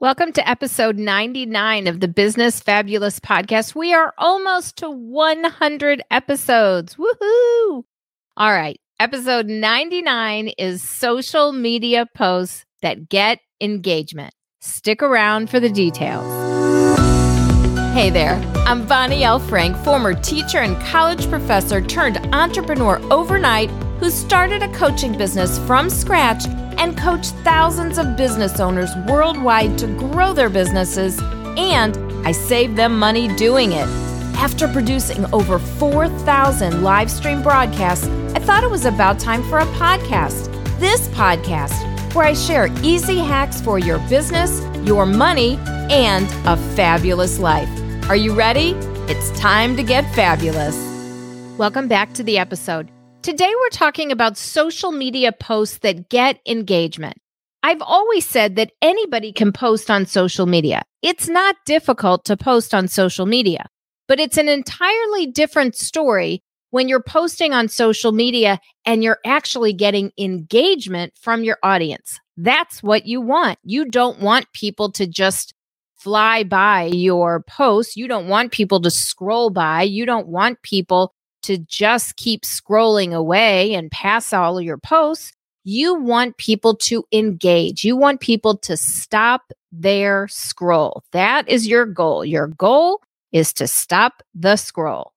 Welcome to episode 99 of the Business Fabulous podcast. We are almost to 100 episodes. Woohoo! All right. Episode 99 is social media posts that get engagement. Stick around for the details. Hey there. I'm Bonnie L. Frank, former teacher and college professor turned entrepreneur overnight who started a coaching business from scratch and coach thousands of business owners worldwide to grow their businesses, and I save them money doing it. After producing over 4,000 live stream broadcasts, I thought it was about time for a podcast. This podcast, where I share easy hacks for your business, your money, and a fabulous life. Are you ready? It's time to get fabulous. Welcome back to the episode. Today, we're talking about social media posts that get engagement. I've always said that anybody can post on social media. It's not difficult to post on social media, but it's an entirely different story when you're posting on social media and you're actually getting engagement from your audience. That's what you want. You don't want people to just fly by your posts. You don't want people to scroll by. You don't want people to just keep scrolling away and pass all your posts. You want people to engage. You want people to stop their scroll. That is your goal. Your goal is to stop the scroll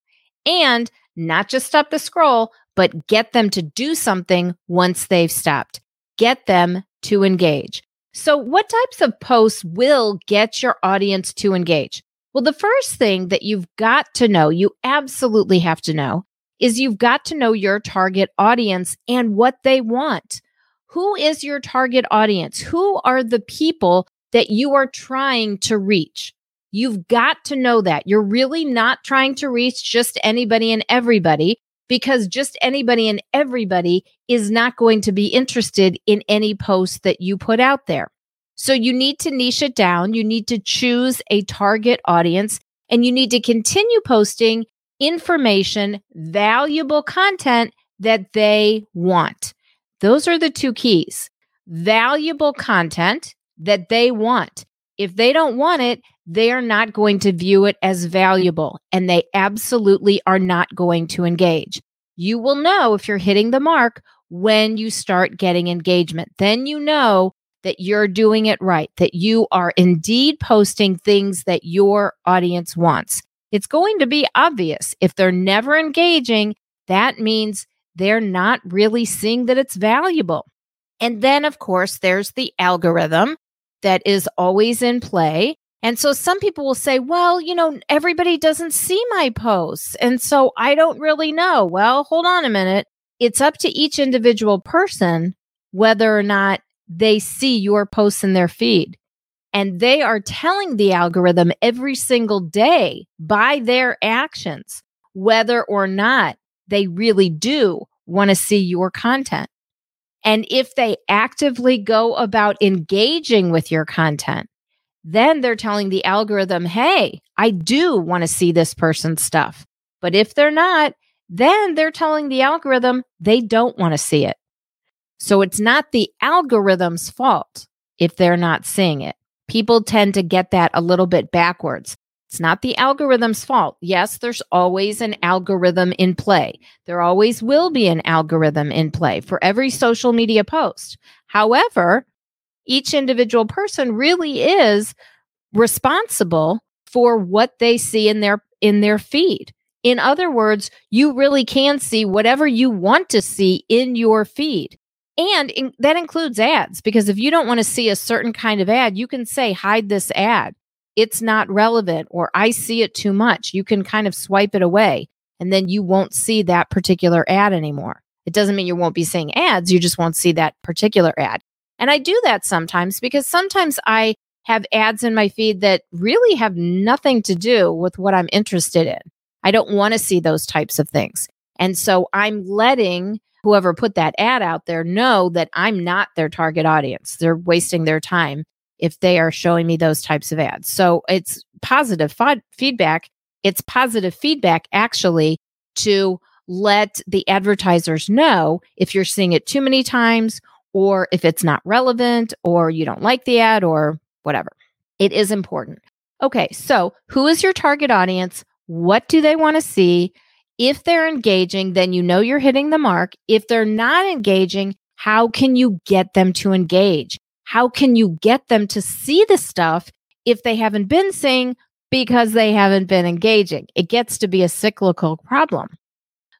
and not just stop the scroll, but get them to do something once they've stopped. Get them to engage. So, what types of posts will get your audience to engage? Well, the first thing that you've got to know, you absolutely have to know, is you've got to know your target audience and what they want. Who is your target audience? Who are the people that you are trying to reach? You've got to know that. You're really not trying to reach just anybody and everybody because just anybody and everybody is not going to be interested in any post that you put out there. So you need to niche it down. You need to choose a target audience and you need to continue posting information, valuable content that they want. Those are the two keys valuable content that they want. If they don't want it, they are not going to view it as valuable and they absolutely are not going to engage. You will know if you're hitting the mark when you start getting engagement. Then you know that you're doing it right, that you are indeed posting things that your audience wants. It's going to be obvious. If they're never engaging, that means they're not really seeing that it's valuable. And then, of course, there's the algorithm that is always in play. And so some people will say, well, you know, everybody doesn't see my posts. And so I don't really know. Well, hold on a minute. It's up to each individual person whether or not they see your posts in their feed. And they are telling the algorithm every single day by their actions whether or not they really do want to see your content. And if they actively go about engaging with your content, then they're telling the algorithm, hey, I do want to see this person's stuff. But if they're not, then they're telling the algorithm they don't want to see it. So it's not the algorithm's fault if they're not seeing it. People tend to get that a little bit backwards. It's not the algorithm's fault. Yes, there's always an algorithm in play. There always will be an algorithm in play for every social media post. However, each individual person really is responsible for what they see in their in their feed. In other words, you really can see whatever you want to see in your feed. And in, that includes ads because if you don't want to see a certain kind of ad, you can say, hide this ad. It's not relevant or I see it too much. You can kind of swipe it away and then you won't see that particular ad anymore. It doesn't mean you won't be seeing ads, you just won't see that particular ad. And I do that sometimes because sometimes I have ads in my feed that really have nothing to do with what I'm interested in. I don't want to see those types of things. And so I'm letting whoever put that ad out there know that I'm not their target audience. They're wasting their time if they are showing me those types of ads. So it's positive feedback. It's positive feedback actually to let the advertisers know if you're seeing it too many times or if it's not relevant or you don't like the ad or whatever. It is important. Okay, so who is your target audience? What do they want to see? If they're engaging, then you know you're hitting the mark. If they're not engaging, how can you get them to engage? How can you get them to see the stuff if they haven't been seeing because they haven't been engaging? It gets to be a cyclical problem.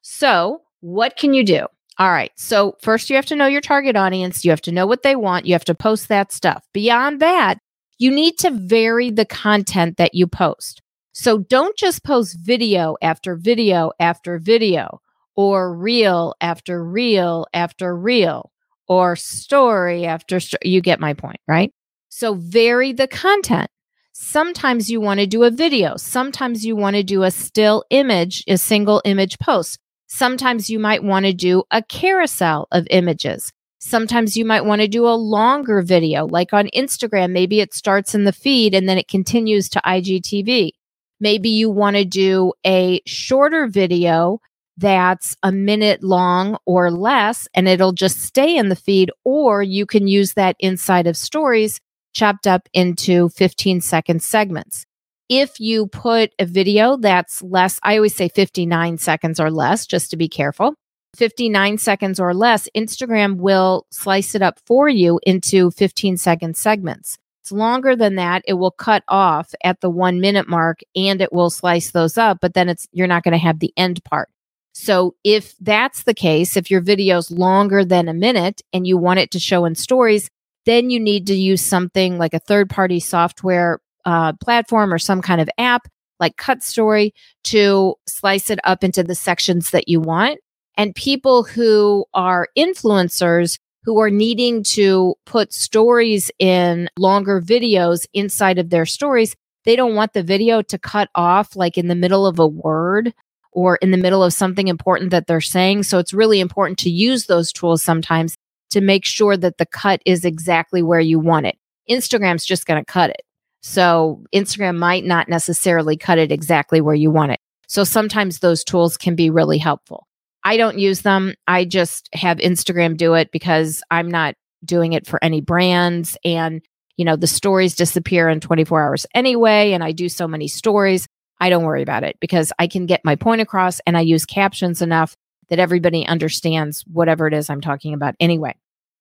So, what can you do? All right. So, first, you have to know your target audience. You have to know what they want. You have to post that stuff. Beyond that, you need to vary the content that you post. So, don't just post video after video after video, or reel after reel after reel, or story after story. You get my point, right? So, vary the content. Sometimes you want to do a video. Sometimes you want to do a still image, a single image post. Sometimes you might want to do a carousel of images. Sometimes you might want to do a longer video, like on Instagram. Maybe it starts in the feed and then it continues to IGTV. Maybe you want to do a shorter video that's a minute long or less, and it'll just stay in the feed, or you can use that inside of stories chopped up into 15 second segments if you put a video that's less, I always say 59 seconds or less, just to be careful. 59 seconds or less, Instagram will slice it up for you into 15 second segments. It's longer than that. It will cut off at the one minute mark and it will slice those up, but then it's, you're not going to have the end part. So if that's the case, if your video's longer than a minute and you want it to show in stories, then you need to use something like a third party software uh, platform or some kind of app like Cut Story to slice it up into the sections that you want. And people who are influencers who are needing to put stories in longer videos inside of their stories, they don't want the video to cut off like in the middle of a word or in the middle of something important that they're saying. So it's really important to use those tools sometimes to make sure that the cut is exactly where you want it. Instagram's just going to cut it. So Instagram might not necessarily cut it exactly where you want it. So sometimes those tools can be really helpful. I don't use them. I just have Instagram do it because I'm not doing it for any brands and you know the stories disappear in 24 hours anyway and I do so many stories. I don't worry about it because I can get my point across and I use captions enough that everybody understands whatever it is I'm talking about anyway.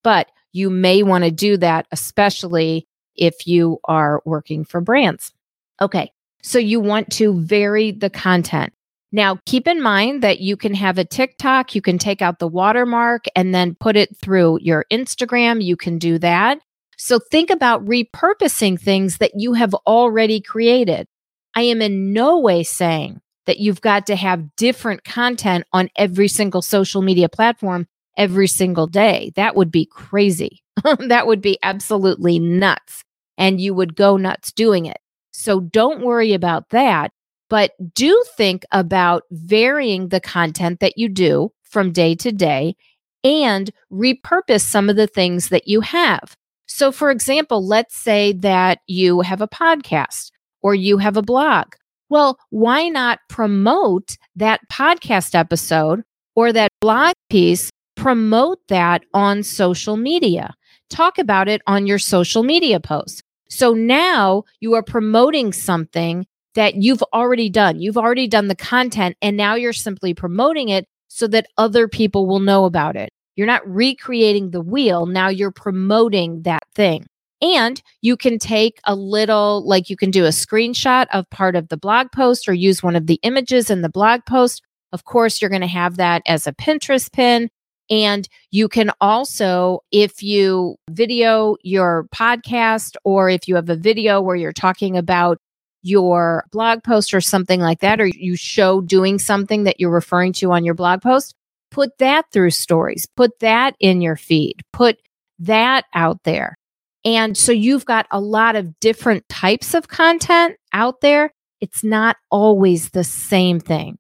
But you may want to do that especially if you are working for brands. Okay. So you want to vary the content. Now, keep in mind that you can have a TikTok, you can take out the watermark and then put it through your Instagram. You can do that. So think about repurposing things that you have already created. I am in no way saying that you've got to have different content on every single social media platform every single day. That would be crazy. that would be absolutely nuts. And you would go nuts doing it. So don't worry about that. But do think about varying the content that you do from day to day and repurpose some of the things that you have. So, for example, let's say that you have a podcast or you have a blog. Well, why not promote that podcast episode or that blog piece? Promote that on social media talk about it on your social media posts. So now you are promoting something that you've already done. You've already done the content and now you're simply promoting it so that other people will know about it. You're not recreating the wheel. Now you're promoting that thing. And you can take a little, like you can do a screenshot of part of the blog post or use one of the images in the blog post. Of course, you're going to have that as a Pinterest pin. And you can also, if you video your podcast or if you have a video where you're talking about your blog post or something like that, or you show doing something that you're referring to on your blog post, put that through stories, put that in your feed, put that out there. And so you've got a lot of different types of content out there. It's not always the same thing.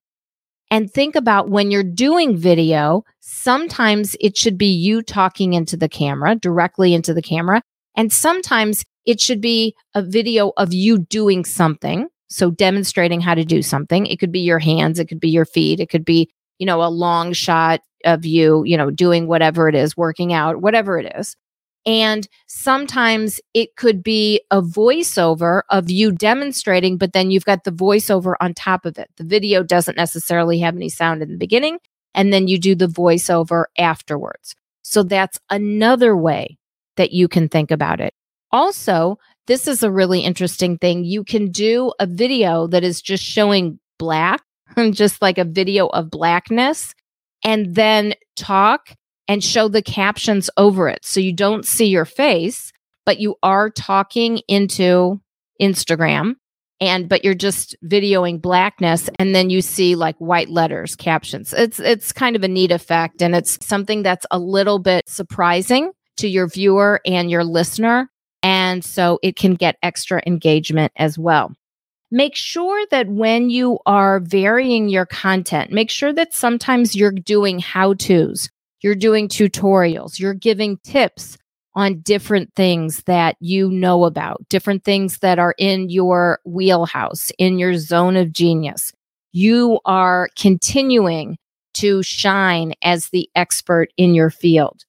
And think about when you're doing video, sometimes it should be you talking into the camera, directly into the camera. And sometimes it should be a video of you doing something. So demonstrating how to do something. It could be your hands, it could be your feet, it could be, you know, a long shot of you, you know, doing whatever it is, working out, whatever it is. And sometimes it could be a voiceover of you demonstrating, but then you've got the voiceover on top of it. The video doesn't necessarily have any sound in the beginning, and then you do the voiceover afterwards. So that's another way that you can think about it. Also, this is a really interesting thing. You can do a video that is just showing black, just like a video of blackness, and then talk and show the captions over it. So you don't see your face, but you are talking into Instagram and but you're just videoing blackness and then you see like white letters captions. It's it's kind of a neat effect and it's something that's a little bit surprising to your viewer and your listener and so it can get extra engagement as well. Make sure that when you are varying your content, make sure that sometimes you're doing how to's you're doing tutorials, you're giving tips on different things that you know about, different things that are in your wheelhouse, in your zone of genius. You are continuing to shine as the expert in your field.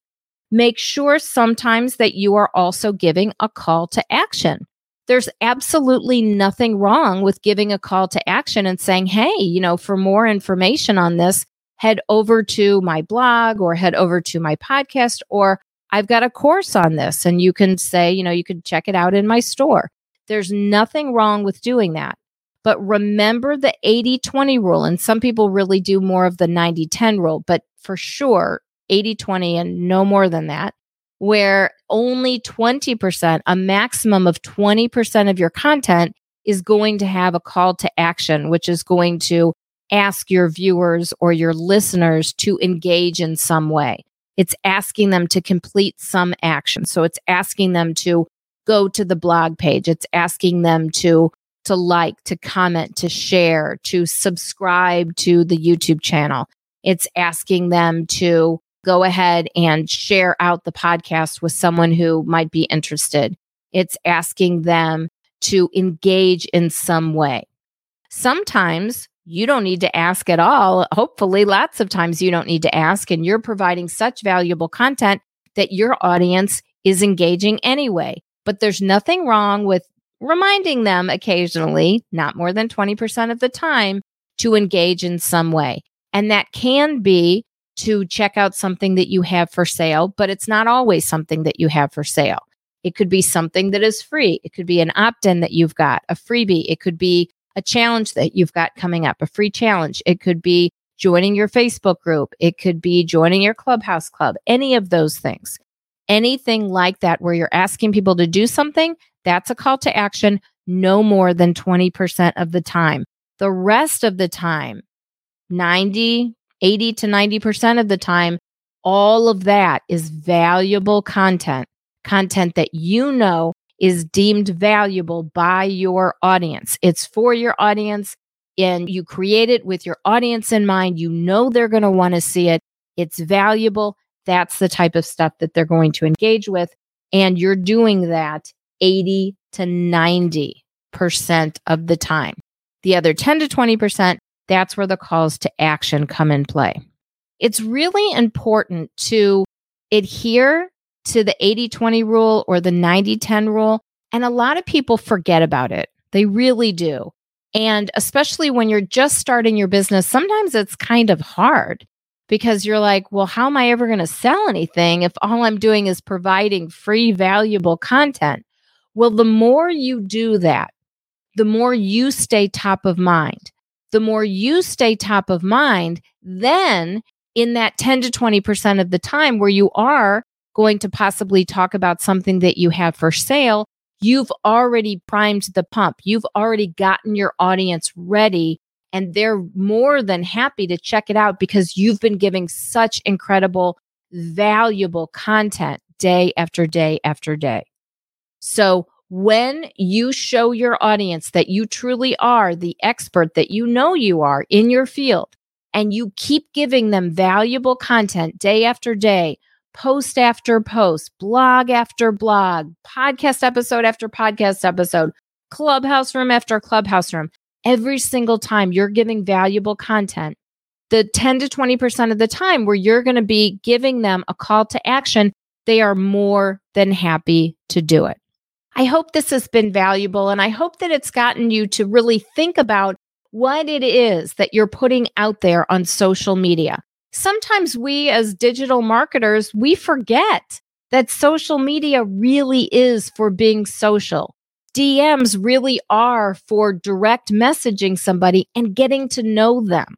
Make sure sometimes that you are also giving a call to action. There's absolutely nothing wrong with giving a call to action and saying, Hey, you know, for more information on this, head over to my blog or head over to my podcast or I've got a course on this and you can say, you know, you can check it out in my store. There's nothing wrong with doing that. But remember the 80 20 rule. And some people really do more of the 90 10 rule, but for sure, 80 20 and no more than that, where only 20%, a maximum of 20% of your content is going to have a call to action, which is going to ask your viewers or your listeners to engage in some way. It's asking them to complete some action. So it's asking them to go to the blog page. It's asking them to to like, to comment, to share, to subscribe to the YouTube channel. It's asking them to go ahead and share out the podcast with someone who might be interested. It's asking them to engage in some way. Sometimes you don't need to ask at all. Hopefully, lots of times you don't need to ask, and you're providing such valuable content that your audience is engaging anyway. But there's nothing wrong with reminding them occasionally, not more than 20% of the time, to engage in some way. And that can be to check out something that you have for sale, but it's not always something that you have for sale. It could be something that is free. It could be an opt in that you've got, a freebie. It could be a challenge that you've got coming up, a free challenge. It could be joining your Facebook group. It could be joining your clubhouse club, any of those things. Anything like that where you're asking people to do something, that's a call to action no more than 20% of the time. The rest of the time, 90, 80 to 90% of the time, all of that is valuable content, content that you know is deemed valuable by your audience. It's for your audience and you create it with your audience in mind. You know they're going to want to see it. It's valuable. That's the type of stuff that they're going to engage with. And you're doing that 80 to 90% of the time. The other 10 to 20%, that's where the calls to action come in play. It's really important to adhere to the 80 20 rule or the 90 10 rule. And a lot of people forget about it. They really do. And especially when you're just starting your business, sometimes it's kind of hard because you're like, well, how am I ever going to sell anything if all I'm doing is providing free, valuable content? Well, the more you do that, the more you stay top of mind. The more you stay top of mind, then in that 10 to 20% of the time where you are going to possibly talk about something that you have for sale, you've already primed the pump. You've already gotten your audience ready and they're more than happy to check it out because you've been giving such incredible, valuable content day after day after day. So when you show your audience that you truly are the expert that you know you are in your field, and you keep giving them valuable content day after day, post after post, blog after blog, podcast episode after podcast episode, clubhouse room after clubhouse room. Every single time you're giving valuable content, the 10 to 20% of the time where you're going to be giving them a call to action, they are more than happy to do it. I hope this has been valuable and I hope that it's gotten you to really think about what it is that you're putting out there on social media. Sometimes we as digital marketers, we forget that social media really is for being social. DMs really are for direct messaging somebody and getting to know them,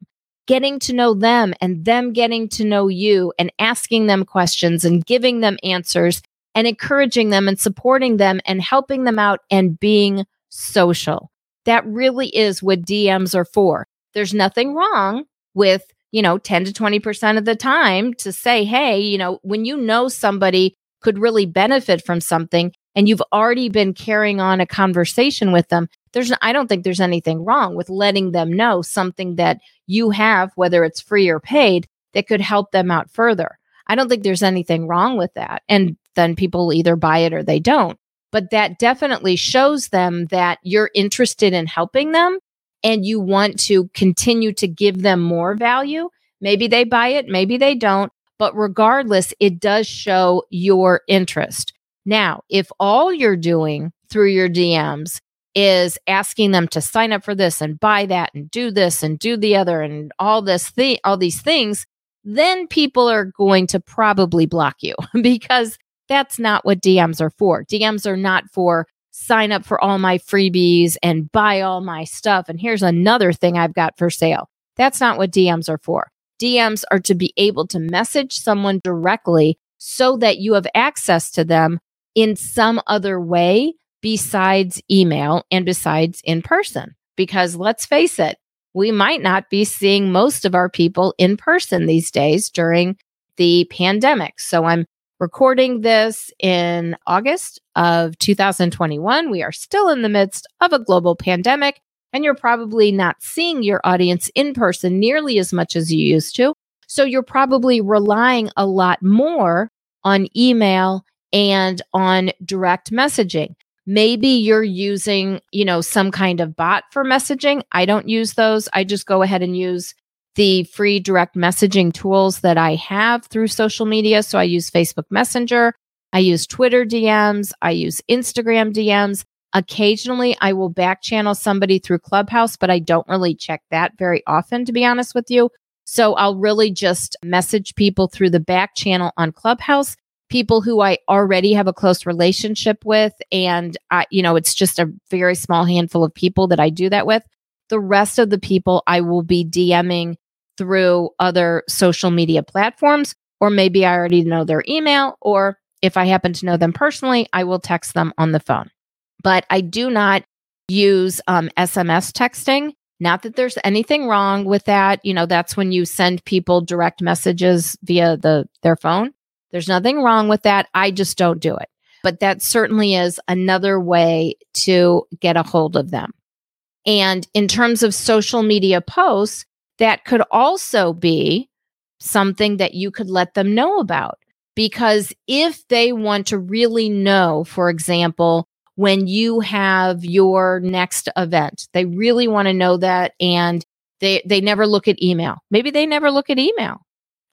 getting to know them and them getting to know you and asking them questions and giving them answers and encouraging them and supporting them and helping them out and being social. That really is what DMs are for. There's nothing wrong with, you know, 10 to 20% of the time to say, hey, you know, when you know somebody could really benefit from something and you've already been carrying on a conversation with them, there's I don't think there's anything wrong with letting them know something that you have whether it's free or paid that could help them out further. I don't think there's anything wrong with that. And then people either buy it or they don't. But that definitely shows them that you're interested in helping them and you want to continue to give them more value. Maybe they buy it, maybe they don't. But regardless, it does show your interest. Now, if all you're doing through your DMs is asking them to sign up for this and buy that and do this and do the other and all this thing, all these things, then people are going to probably block you because that's not what DMs are for. DMs are not for sign up for all my freebies and buy all my stuff. And here's another thing I've got for sale. That's not what DMs are for. DMs are to be able to message someone directly so that you have access to them in some other way besides email and besides in person. Because let's face it, we might not be seeing most of our people in person these days during the pandemic. So I'm recording this in August of 2021. We are still in the midst of a global pandemic, and you're probably not seeing your audience in person nearly as much as you used to. So you're probably relying a lot more on email and on direct messaging. Maybe you're using, you know, some kind of bot for messaging. I don't use those. I just go ahead and use the free direct messaging tools that I have through social media. So I use Facebook Messenger, I use Twitter DMs, I use Instagram DMs. Occasionally, I will back channel somebody through Clubhouse, but I don't really check that very often, to be honest with you. So I'll really just message people through the back channel on Clubhouse people who I already have a close relationship with. And, I, you know, it's just a very small handful of people that I do that with. The rest of the people I will be DMing through other social media platforms, or maybe I already know their email, or if I happen to know them personally, I will text them on the phone. But I do not use um, SMS texting. Not that there's anything wrong with that. You know, that's when you send people direct messages via the their phone. There's nothing wrong with that. I just don't do it. But that certainly is another way to get a hold of them. And in terms of social media posts, that could also be something that you could let them know about. Because if they want to really know, for example, when you have your next event, they really want to know that and they, they never look at email. Maybe they never look at email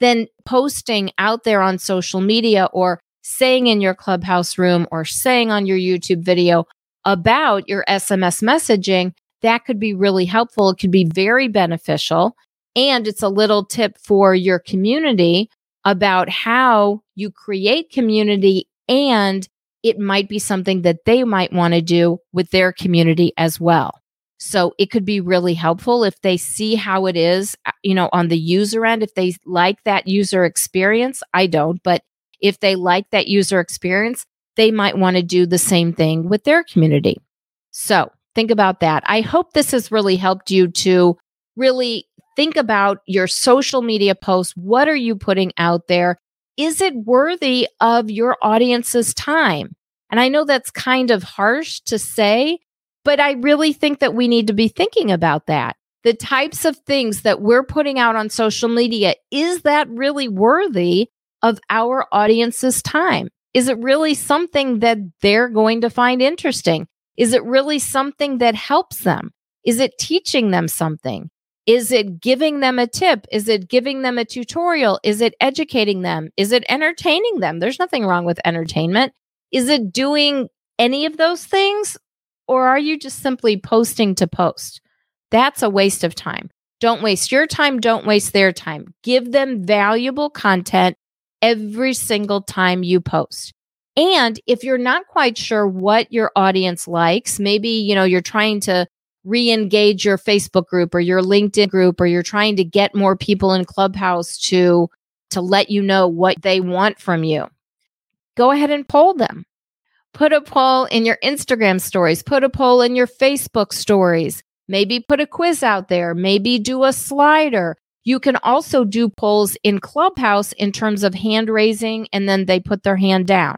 then posting out there on social media or saying in your clubhouse room or saying on your YouTube video about your SMS messaging, that could be really helpful. It could be very beneficial. And it's a little tip for your community about how you create community and it might be something that they might want to do with their community as well. So it could be really helpful if they see how it is, uh, you know, on the user end, if they like that user experience. I don't, but if they like that user experience, they might want to do the same thing with their community. So think about that. I hope this has really helped you to really think about your social media posts. What are you putting out there? Is it worthy of your audience's time? And I know that's kind of harsh to say, but I really think that we need to be thinking about that. The types of things that we're putting out on social media, is that really worthy of our audience's time? Is it really something that they're going to find interesting? Is it really something that helps them? Is it teaching them something? Is it giving them a tip? Is it giving them a tutorial? Is it educating them? Is it entertaining them? There's nothing wrong with entertainment. Is it doing any of those things? Or are you just simply posting to post? That's a waste of time. Don't waste your time. Don't waste their time. Give them valuable content every single time you post. And if you're not quite sure what your audience likes, maybe, you know, you're trying to re-engage your Facebook group or your LinkedIn group or you're trying to get more people in Clubhouse to to let you know what they want from you. Go ahead and poll them. Put a poll in your Instagram stories, put a poll in your Facebook stories. Maybe put a quiz out there, maybe do a slider. You can also do polls in Clubhouse in terms of hand raising and then they put their hand down.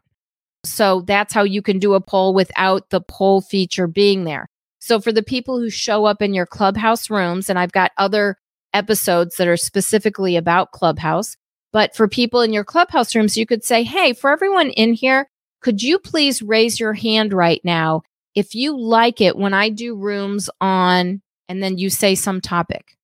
So that's how you can do a poll without the poll feature being there. So for the people who show up in your clubhouse rooms, and I've got other episodes that are specifically about clubhouse, but for people in your clubhouse rooms, you could say, Hey, for everyone in here, could you please raise your hand right now if you like it when I do rooms on, and then you say some topic?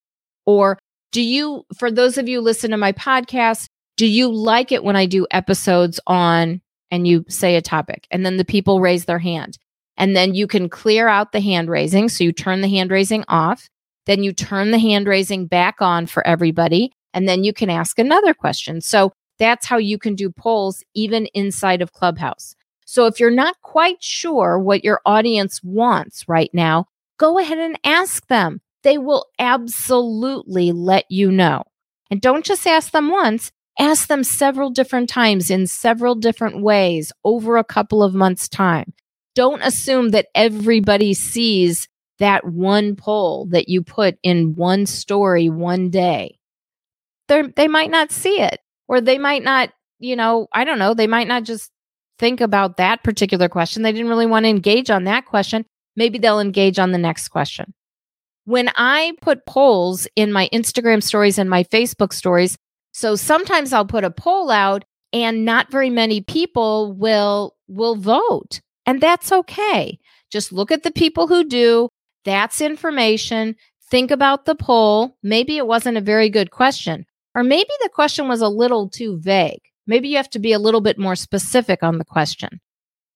Or do you, for those of you listen to my podcast, do you like it when I do episodes on and you say a topic and then the people raise their hand? And then you can clear out the hand raising. So you turn the hand raising off. Then you turn the hand raising back on for everybody. And then you can ask another question. So that's how you can do polls even inside of Clubhouse. So if you're not quite sure what your audience wants right now, go ahead and ask them. They will absolutely let you know. And don't just ask them once, ask them several different times in several different ways over a couple of months' time don't assume that everybody sees that one poll that you put in one story one day. They they might not see it or they might not, you know, I don't know, they might not just think about that particular question. They didn't really want to engage on that question. Maybe they'll engage on the next question. When I put polls in my Instagram stories and my Facebook stories, so sometimes I'll put a poll out and not very many people will will vote. And that's okay. Just look at the people who do. That's information. Think about the poll. Maybe it wasn't a very good question, or maybe the question was a little too vague. Maybe you have to be a little bit more specific on the question.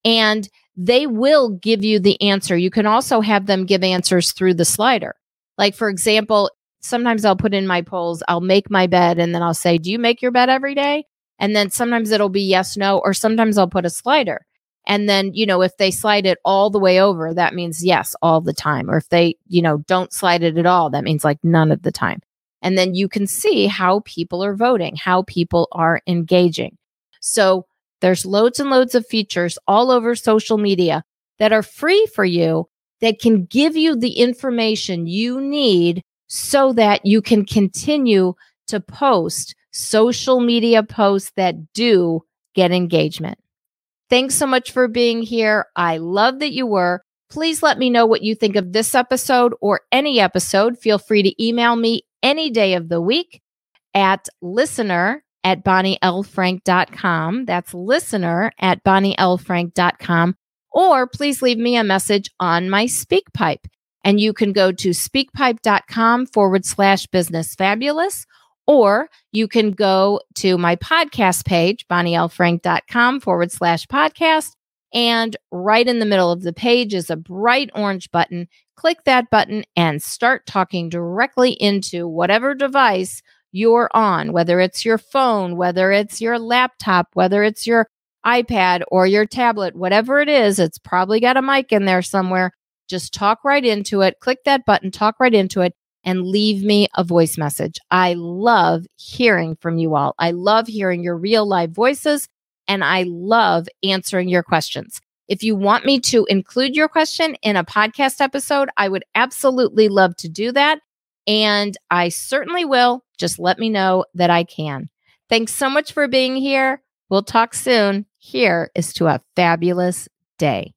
And they will give you the answer. You can also have them give answers through the slider. Like, for example, sometimes I'll put in my polls, I'll make my bed, and then I'll say, Do you make your bed every day? And then sometimes it'll be yes, no, or sometimes I'll put a slider. And then, you know, if they slide it all the way over, that means yes, all the time. Or if they, you know, don't slide it at all, that means like none of the time. And then you can see how people are voting, how people are engaging. So there's loads and loads of features all over social media that are free for you that can give you the information you need so that you can continue to post social media posts that do get engagement. Thanks so much for being here. I love that you were. Please let me know what you think of this episode or any episode. Feel free to email me any day of the week at listener at bonnielfrank.com. That's listener at bonnielfrank.com. Or please leave me a message on my SpeakPipe. And you can go to speakpipe.com forward slash business fabulous or you can go to my podcast page, bonnielfrank.com forward slash podcast. And right in the middle of the page is a bright orange button. Click that button and start talking directly into whatever device you're on, whether it's your phone, whether it's your laptop, whether it's your iPad or your tablet, whatever it is, it's probably got a mic in there somewhere. Just talk right into it. Click that button, talk right into it, and leave me a voice message. I love hearing from you all. I love hearing your real live voices and I love answering your questions. If you want me to include your question in a podcast episode, I would absolutely love to do that. And I certainly will. Just let me know that I can. Thanks so much for being here. We'll talk soon. Here is to a fabulous day.